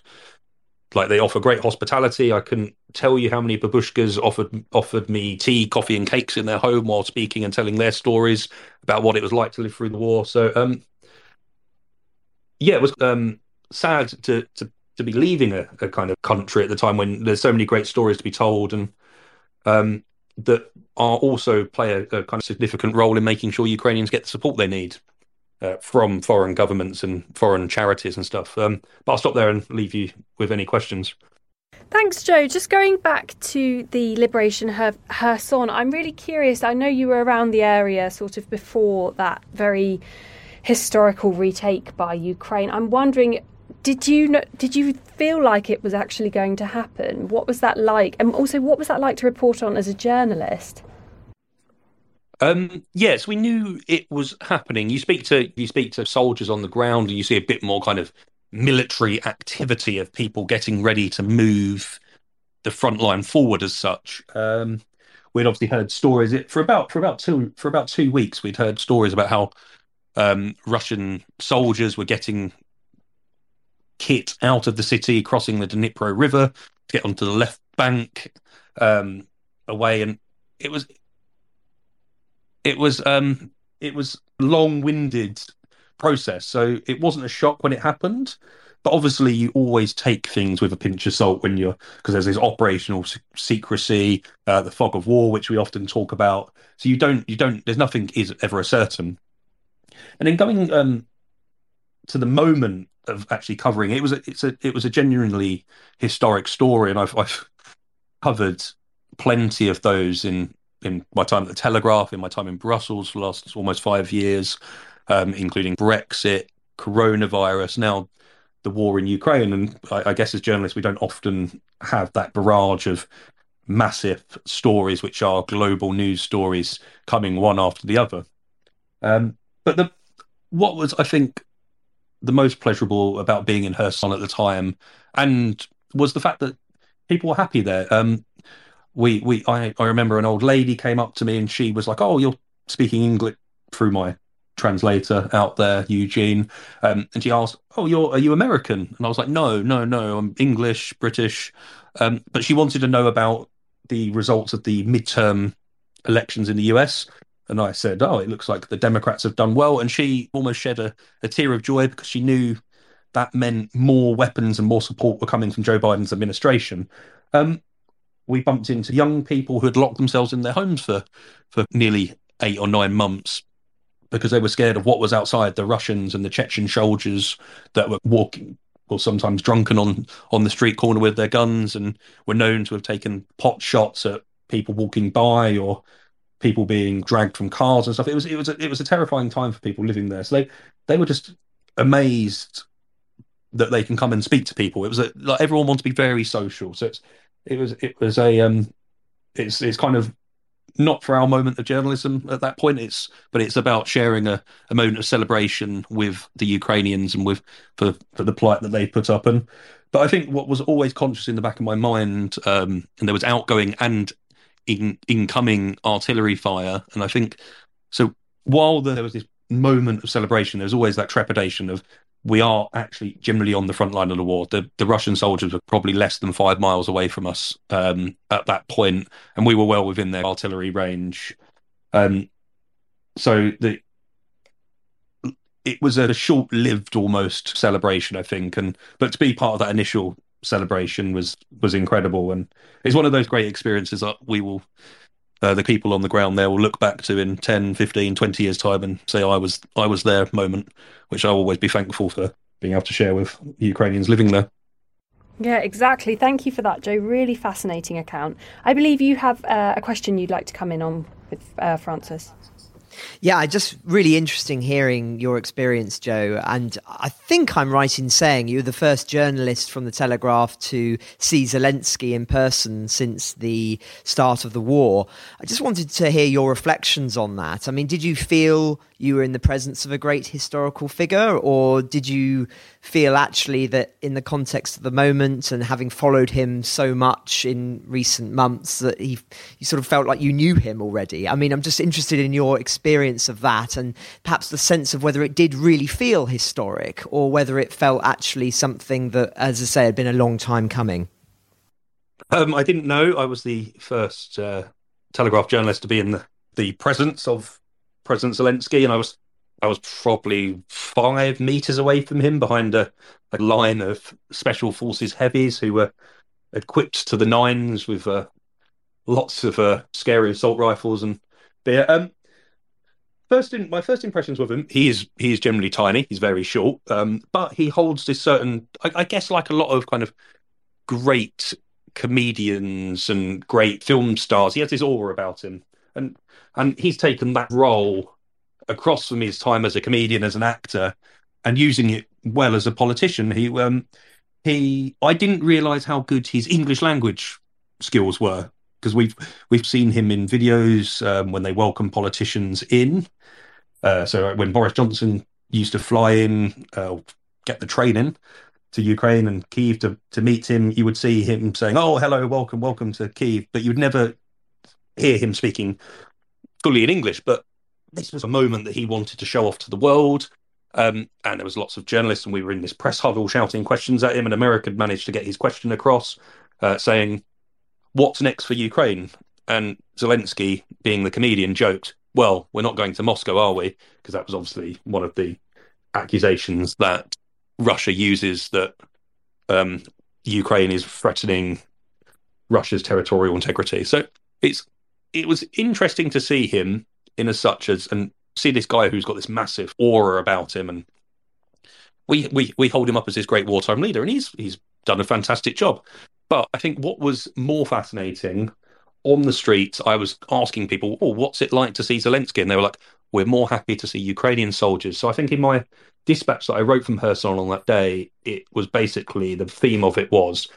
like they offer great hospitality. I couldn't tell you how many babushkas offered offered me tea, coffee, and cakes in their home while speaking and telling their stories about what it was like to live through the war. So um, yeah, it was um, sad to to to be leaving a, a, kind of country at the time when there's so many great stories to be told and um, that are also play a, a, kind of significant role in making sure Ukrainians get the support they need uh, from foreign governments and foreign charities and stuff. Um, but I'll stop there and leave you with any questions. Thanks, Joe. Just going back to the liberation of Kherson, I'm really curious. I know you were around the area sort of before that very historical retake by Ukraine. I'm wondering did you know, did you feel like it was actually going to happen? What was that like? And also, what was that like to report on as a journalist? Um, yes, we knew it was happening. You speak to you speak to soldiers on the ground, and you see a bit more kind of military activity of people getting ready to move the front line forward as such. Um, we'd obviously heard stories for about for about two for about two weeks. We'd heard stories about how um, Russian soldiers were getting kit out of the city, crossing the Dnipro River to get onto the left bank um, away, and it was it was um, it was long winded process. So it wasn't a shock when it happened. But obviously, you always take things with a pinch of salt when you're because there's this operational secrecy, uh, the fog of war, which we often talk about. So you don't, you don't. There's nothing is ever a certain. And then going um, to the moment of actually covering it, was a, it's a it was a genuinely historic story, and I've I've covered plenty of those in in my time at the Telegraph, in my time in Brussels for the last almost five years, um, including Brexit, coronavirus, now the war in Ukraine. And I, I, guess as journalists, we don't often have that barrage of massive stories, which are global news stories coming one after the other. Um, but the what was, I think, the most pleasurable about being in Kherson at the time, and was the fact that people were happy there. Um, we we I, I remember an old lady came up to me and she was like, "Oh, you're speaking English through my translator out there, Eugene." Um, and she asked, "Oh, you're are you American?" And I was like, "No, no, no, I'm English, British." Um, but she wanted to know about the results of the midterm elections in the US. And I said, "Oh, it looks like the Democrats have done well." And she almost shed a, a tear of joy because she knew that meant more weapons and more support were coming from Joe Biden's administration. Um, we bumped into young people who had locked themselves in their homes for for nearly eight or nine months because they were scared of what was outside the Russians and the Chechen soldiers that were walking or sometimes drunken on on the street corner with their guns and were known to have taken pot shots at people walking by or people being dragged from cars and stuff. It was it was a, it was a terrifying time for people living there. So they they were just amazed that they can come and speak to people. It was a, like everyone wants to be very social. So it's it was it was a um, it's it's kind of not for our moment of journalism at that point. It's but it's about sharing a, a moment of celebration with the Ukrainians and with for for the plight that they put up. And but I think what was always conscious in the back of my mind, um, and there was outgoing and in, incoming artillery fire, and I think so. While there was this moment of celebration, there was always that trepidation of we are actually generally on the front line of the war. The the Russian soldiers were probably less than five miles away from us um, at that point, and we were well within their artillery range. Um, so the it was a short-lived almost celebration, I think, and but to be part of that initial celebration was was incredible, and it's one of those great experiences that we will uh, the people on the ground there will look back to in 10, 15, 20 years' time and say, I was I was there moment, which I'll always be thankful for being able to share with Ukrainians living there. Yeah, exactly. Thank you for that, Joe. Really fascinating account. I believe you have uh, a question you'd like to come in on with uh, Francis. Yeah, just really interesting hearing your experience, Joe. And I think I'm right in saying you're the first journalist from the Telegraph to see Zelensky in person since the start of the war. I just wanted to hear your reflections on that. I mean, did you feel you were in the presence of a great historical figure, or did you feel actually that in the context of the moment and having followed him so much in recent months that he you sort of felt like you knew him already? I mean, I'm just interested in your experience of that and perhaps the sense of whether it did really feel historic or whether it felt actually something that, as I say, had been a long time coming. Um, I didn't know I was the first uh, Telegraph journalist to be in the, the presence of President Zelensky, and I was I was probably five meters away from him, behind a, a line of special forces heavies who were equipped to the nines with uh, lots of uh, scary assault rifles and beer. Um, first, in, my first impressions with him, he is he is generally tiny. He's very short, um, but he holds this certain, I, I guess, like a lot of kind of great comedians and great film stars. He has this aura about him and and he's taken that role across from his time as a comedian, as an actor, and using it well as a politician. He um he I didn't realise how good his English language skills were because we've we've seen him in videos um, when they welcome politicians in. Uh, so when Boris Johnson used to fly in, uh, get the train in to Ukraine and Kiev to to meet him, you would see him saying, "Oh, hello, welcome, welcome to Kiev," but you'd never hear him speaking fully in English, but this was a moment that he wanted to show off to the world. Um, and there was lots of journalists, and we were in this press huddle shouting questions at him, and America managed to get his question across. uh, saying, "What's next for Ukraine?" And Zelensky, being the comedian, joked, "Well, we're not going to Moscow, are we?" Because that was obviously one of the accusations that Russia uses that um, Ukraine is threatening Russia's territorial integrity. So it's it was interesting to see him in as such as and see this guy who's got this massive aura about him and we we we hold him up as this great wartime leader and he's he's done a fantastic job. But I think what was more fascinating on the streets, I was asking people, "Oh, what's it like to see Zelensky?" And they were like, "We're more happy to see Ukrainian soldiers." So I think in my dispatch that I wrote from Kherson on that day, it was basically the theme of it was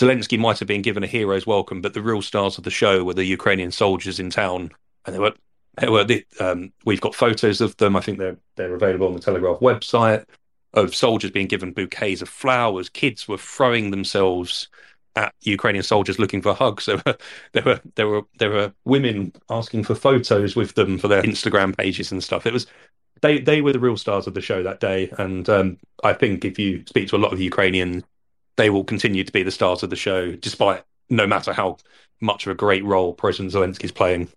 Zelensky might have been given a hero's welcome, but the real stars of the show were the Ukrainian soldiers in town, and they were. They were the, um, we've got photos of them. I think they're they're available on the Telegraph website of soldiers being given bouquets of flowers. Kids were throwing themselves at Ukrainian soldiers looking for hugs. So there were there were there were women asking for photos with them for their Instagram pages and stuff. It was they they were the real stars of the show that day, and um, I think if you speak to a lot of Ukrainians, they will continue to be the stars of the show, despite no matter how much of a great role President Zelensky is playing.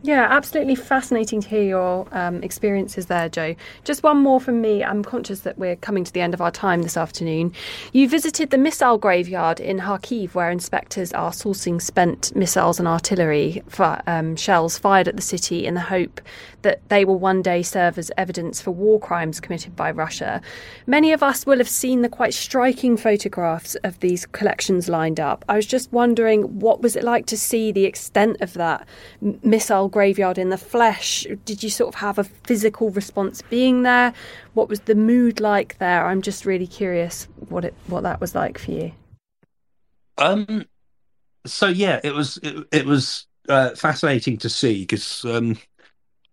Yeah, absolutely fascinating to hear your um, experiences there, Joe. Just one more from me. I'm conscious that we're coming to the end of our time this afternoon. You visited the missile graveyard in Kharkiv, where inspectors are sourcing spent missiles and artillery for um, shells fired at the city in the hope that they will one day serve as evidence for war crimes committed by Russia. Many of us will have seen the quite striking photographs of these collections lined up. I was just wondering what was it like to see the extent of that missile graveyard in the flesh? Did you sort of have a physical response being there? What was the mood like there? I'm just really curious what it what that was like for you. Um. So yeah, it was it, it was uh, fascinating to see because um,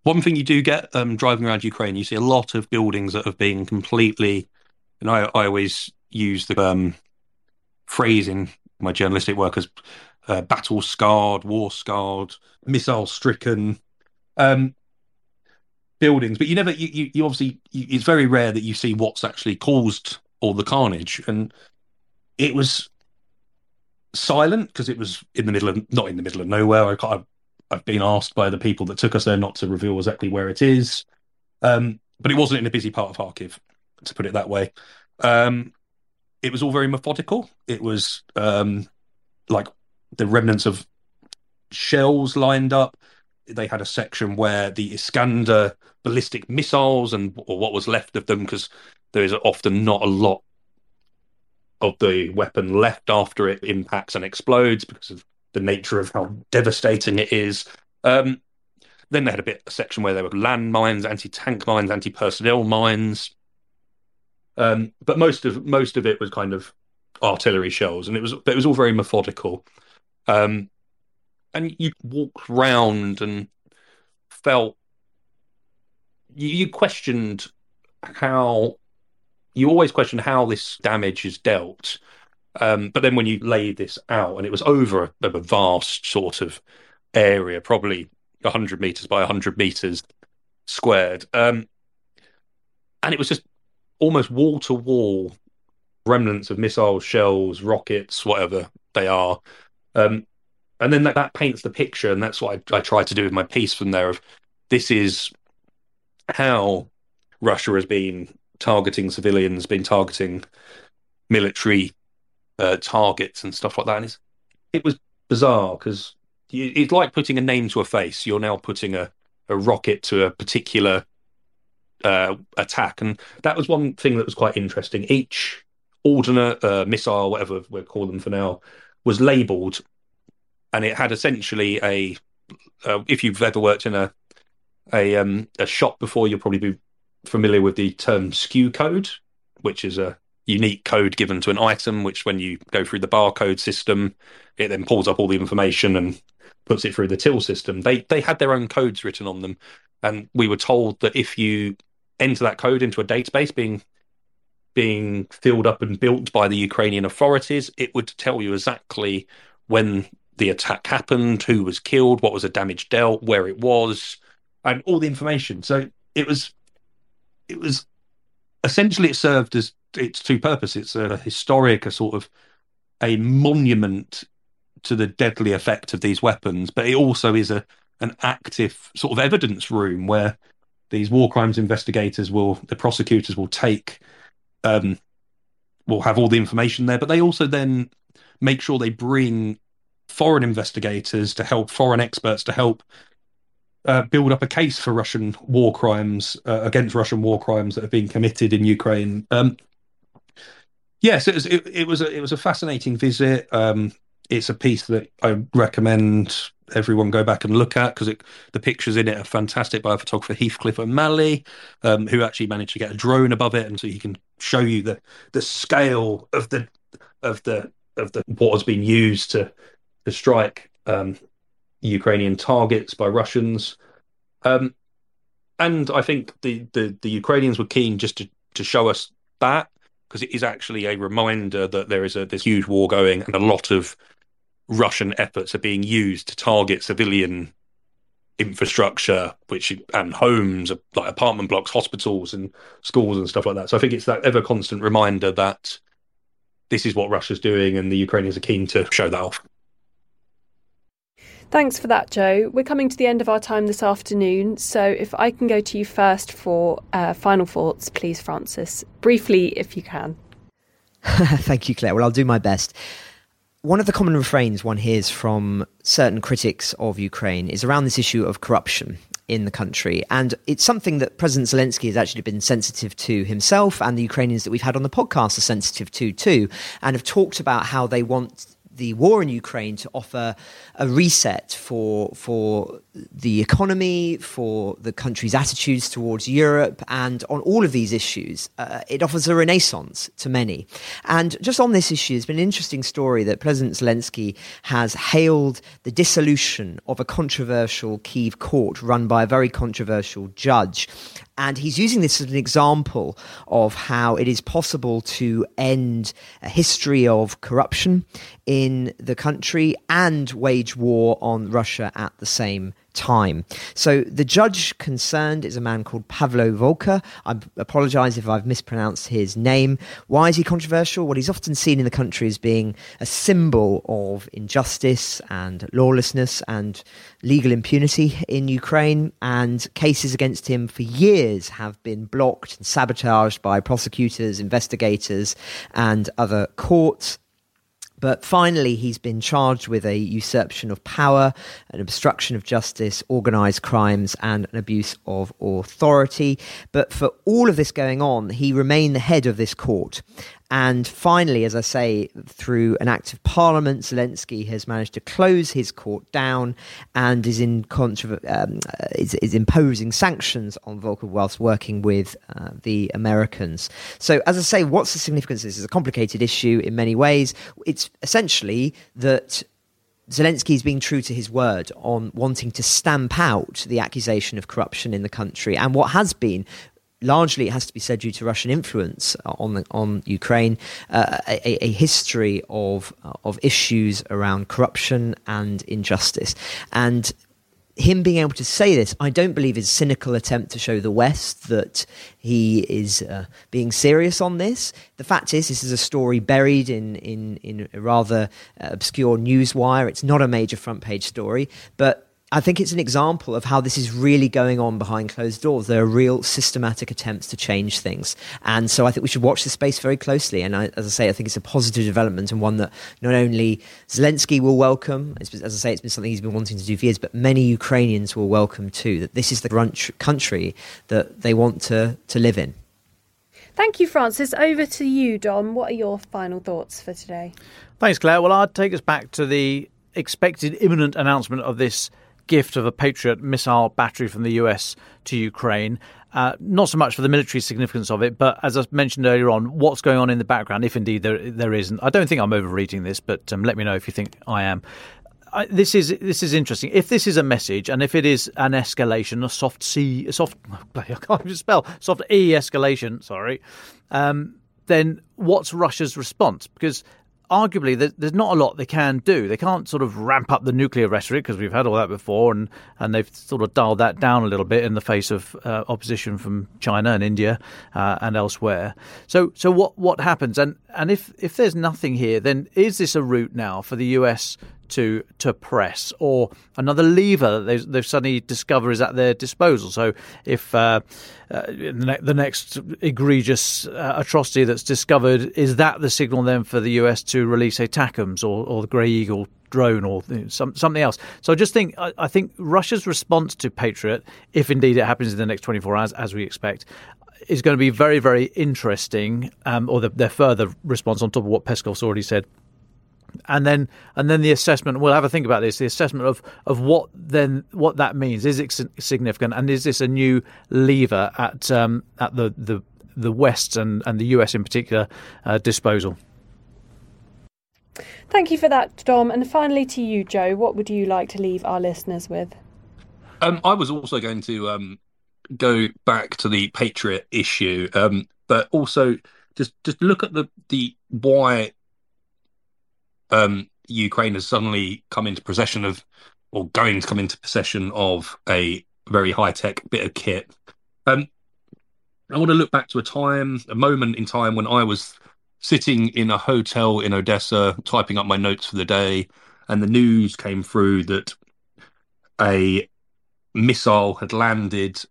one thing you do get um, driving around Ukraine, you see a lot of buildings that have been completely, and I, I always use the um, phrase in my journalistic work as uh, battle scarred, war scarred, missile stricken um, buildings. But you never, you, you, you obviously, you, it's very rare that you see what's actually caused all the carnage. And it was silent because it was in the middle of, not in the middle of nowhere. I, I've been asked by the people that took us there not to reveal exactly where it is. Um, but it wasn't in a busy part of Kharkiv, to put it that way. Um, it was all very methodical. It was um, like the remnants of shells lined up. They had a section where the Iskander ballistic missiles and or what was left of them, because there is often not a lot of the weapon left after it impacts and explodes because of the nature of how devastating it is. Um, then they had a bit a section where there were land mines, anti-tank mines, anti-personnel mines. Um, but most of most of it was kind of artillery shells, and it was it was all very methodical. Um, and you walked round and felt you, you questioned how you always question how this damage is dealt um, but then when you lay this out, and it was over a, a vast sort of area, probably 100 meters by 100 meters squared, um, and it was just almost wall to wall remnants of missiles, shells, rockets, whatever they are. Um, and then that, that paints the picture, and that's what I, I tried to do with my piece from there. Of this is how Russia has been targeting civilians, been targeting military uh, targets and stuff like that. And it was bizarre because it's like putting a name to a face. You're now putting a, a rocket to a particular uh, attack, and that was one thing that was quite interesting. Each ordnance uh, missile, whatever we call them for now, was labelled, and it had essentially a. Uh, if you've ever worked in a a um, a shop before, you'll probably be familiar with the term SKU code, which is a unique code given to an item, which when you go through the barcode system, it then pulls up all the information and puts it through the till system. They they had their own codes written on them, and we were told that if you enter that code into a database being being filled up and built by the Ukrainian authorities, it would tell you exactly when the attack happened, who was killed, what was the damage dealt, where it was, and all the information. So it was it was essentially it served as its two purposes. It's a historic, a sort of a monument to the deadly effect of these weapons, but it also is a an active sort of evidence room where these war crimes investigators will, the prosecutors will take, um, will have all the information there, but they also then make sure they bring foreign investigators to help, foreign experts to help uh, build up a case for Russian war crimes uh, against Russian war crimes that have been committed in Ukraine. Um, yes, it was it, it, was a, it was a fascinating visit. Um, it's a piece that I recommend everyone go back and look at because the pictures in it are fantastic by a photographer Heathcliff O'Malley, um, who actually managed to get a drone above it, and so he can show you the the scale of the of the of the what has been used to to strike um, Ukrainian targets by Russians. Um, and I think the, the, the Ukrainians were keen just to, to show us that because it is actually a reminder that there is a this huge war going and a lot of Russian efforts are being used to target civilian infrastructure, which and homes, like apartment blocks, hospitals, and schools and stuff like that. So I think it's that ever constant reminder that this is what Russia's doing, and the Ukrainians are keen to show that off. Thanks for that, Joe. We're coming to the end of our time this afternoon, so if I can go to you first for uh, final thoughts, please, Francis, briefly if you can. Thank you, Claire. Well, I'll do my best. One of the common refrains one hears from certain critics of Ukraine is around this issue of corruption in the country. And it's something that President Zelensky has actually been sensitive to himself, and the Ukrainians that we've had on the podcast are sensitive to too, and have talked about how they want the war in Ukraine to offer a reset for for the economy, for the country's attitudes towards Europe, and on all of these issues, uh, it offers a renaissance to many. And just on this issue, there's been an interesting story that President Zelensky has hailed the dissolution of a controversial Kiev court run by a very controversial judge. And he's using this as an example of how it is possible to end a history of corruption in the country and wage war on Russia at the same time. So the judge concerned is a man called Pavlo Volker. I apologize if I've mispronounced his name. Why is he controversial? Well, he's often seen in the country as being a symbol of injustice and lawlessness and legal impunity in Ukraine, and cases against him for years have been blocked and sabotaged by prosecutors, investigators, and other courts. But finally, he's been charged with a usurpation of power, an obstruction of justice, organised crimes, and an abuse of authority. But for all of this going on, he remained the head of this court. And finally, as I say, through an act of parliament, Zelensky has managed to close his court down and is in contra- um, is, is, imposing sanctions on Volker whilst working with uh, the Americans. So, as I say, what's the significance? This is a complicated issue in many ways. It's essentially that Zelensky is being true to his word on wanting to stamp out the accusation of corruption in the country and what has been largely, it has to be said, due to Russian influence on the, on Ukraine, uh, a, a, history of of issues around corruption and injustice, and. Him being able to say this, I don't believe is cynical attempt to show the West that he is uh, being serious on this. The fact is, this is a story buried in in, in a rather uh, obscure news wire. It's not a major front page story, but I think it's an example of how this is really going on behind closed doors. There are real systematic attempts to change things. And so I think we should watch this space very closely. And I, as I say, I think it's a positive development and one that not only Zelensky will welcome, as I say, it's been something he's been wanting to do for years, but many Ukrainians will welcome too, that this is the country that they want to, to live in. Thank you, Francis. Over to you, Dom. What are your final thoughts for today? Thanks, Claire. Well, I'd take us back to the expected imminent announcement of this gift of a Patriot missile battery from the US to Ukraine. Uh, not so much for the military significance of it, but as I mentioned earlier on, what's going on in the background, if indeed there there isn't. I don't think I'm overreading this, but um, let me know if you think I am. I, this is this is interesting. If this is a message, and if it is an escalation, a soft C, a soft I can't even spell soft E escalation. Sorry, um, then what's Russia's response? Because arguably there's not a lot they can do. They can't sort of ramp up the nuclear rhetoric because we've had all that before, and, and they've sort of dialed that down a little bit in the face of uh, opposition from China and India uh, and elsewhere. So so what what happens? And and if if there's nothing here, then is this a route now for the US to to press, or another lever that they've, they've suddenly discovered is at their disposal. So if uh, uh, the next egregious uh, atrocity that's discovered is that the signal then for the US to release ATACMS or, or the Grey Eagle drone or some, something else. So I just think I, I think Russia's response to Patriot, if indeed it happens in the next 24 hours, as we expect, is going to be very, very interesting, um, or the, their further response on top of what Peskov's already said and then and then the assessment. We'll have a think about this. The assessment of of what then what that means. Is it significant, and is this a new lever at um, at the the the West and and the US in particular uh, disposal? Thank you for that, Dom. And finally, to you, Joe. What would you like to leave our listeners with? Um, I was also going to um, go back to the Patriot issue, um, but also just just look at the the why um, Ukraine has suddenly come into possession of, or going to come into possession of a very high tech bit of kit. Um, I want to look back to a time, a moment in time when I was sitting in a hotel in Odessa, typing up my notes for the day, and the news came through that a missile had landed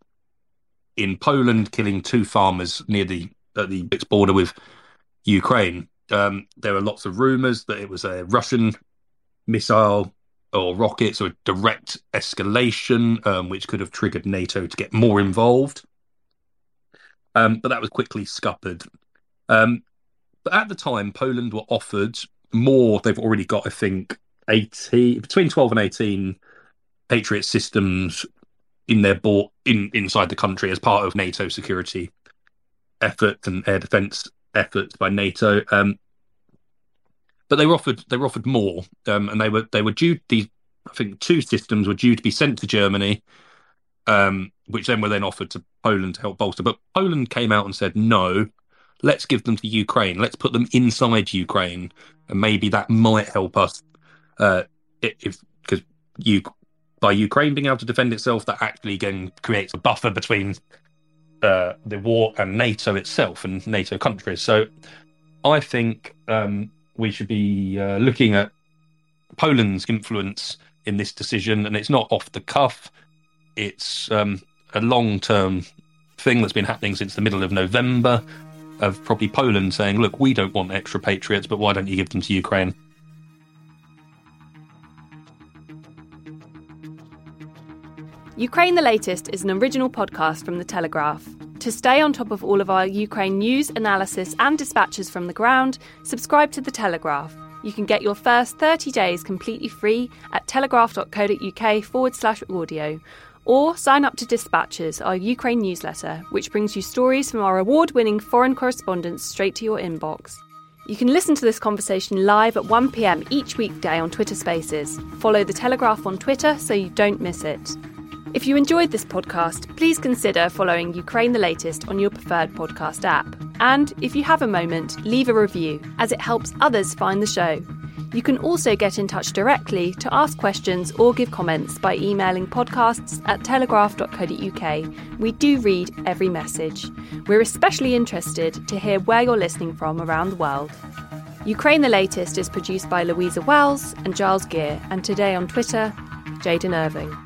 in Poland, killing two farmers near the at the border with Ukraine. Um, there are lots of rumors that it was a Russian missile or rockets or direct escalation, um, which could have triggered NATO to get more involved. Um, but that was quickly scuppered. Um, but at the time, Poland were offered more. They've already got, I think, 18 between 12 and 18 Patriot systems in their bought in inside the country as part of NATO security effort and air defense efforts by NATO. Um, but they were offered they were offered more, um, and they were they were due these. I think two systems were due to be sent to Germany, um, which then were then offered to Poland to help bolster. But Poland came out and said no. Let's give them to Ukraine. Let's put them inside Ukraine, and maybe that might help us. Uh, if because you by Ukraine being able to defend itself, that actually again creates a buffer between uh, the war and NATO itself and NATO countries. So I think um, we should be uh, looking at Poland's influence in this decision, and it's not off the cuff. It's um, a long term thing that's been happening since the middle of November of probably Poland saying, look, we don't want extra patriots, but why don't you give them to Ukraine? Ukraine the Latest is an original podcast from The Telegraph. To stay on top of all of our Ukraine news, analysis, and dispatches from the ground, subscribe to The Telegraph. You can get your first 30 days completely free at telegraph.co.uk forward slash audio. Or sign up to Dispatches, our Ukraine newsletter, which brings you stories from our award winning foreign correspondents straight to your inbox. You can listen to this conversation live at 1pm each weekday on Twitter Spaces. Follow The Telegraph on Twitter so you don't miss it. If you enjoyed this podcast, please consider following Ukraine the Latest on your preferred podcast app. And if you have a moment, leave a review, as it helps others find the show. You can also get in touch directly to ask questions or give comments by emailing podcasts at telegraph.co.uk. We do read every message. We're especially interested to hear where you're listening from around the world. Ukraine the Latest is produced by Louisa Wells and Giles Gear, and today on Twitter, Jaden Irving.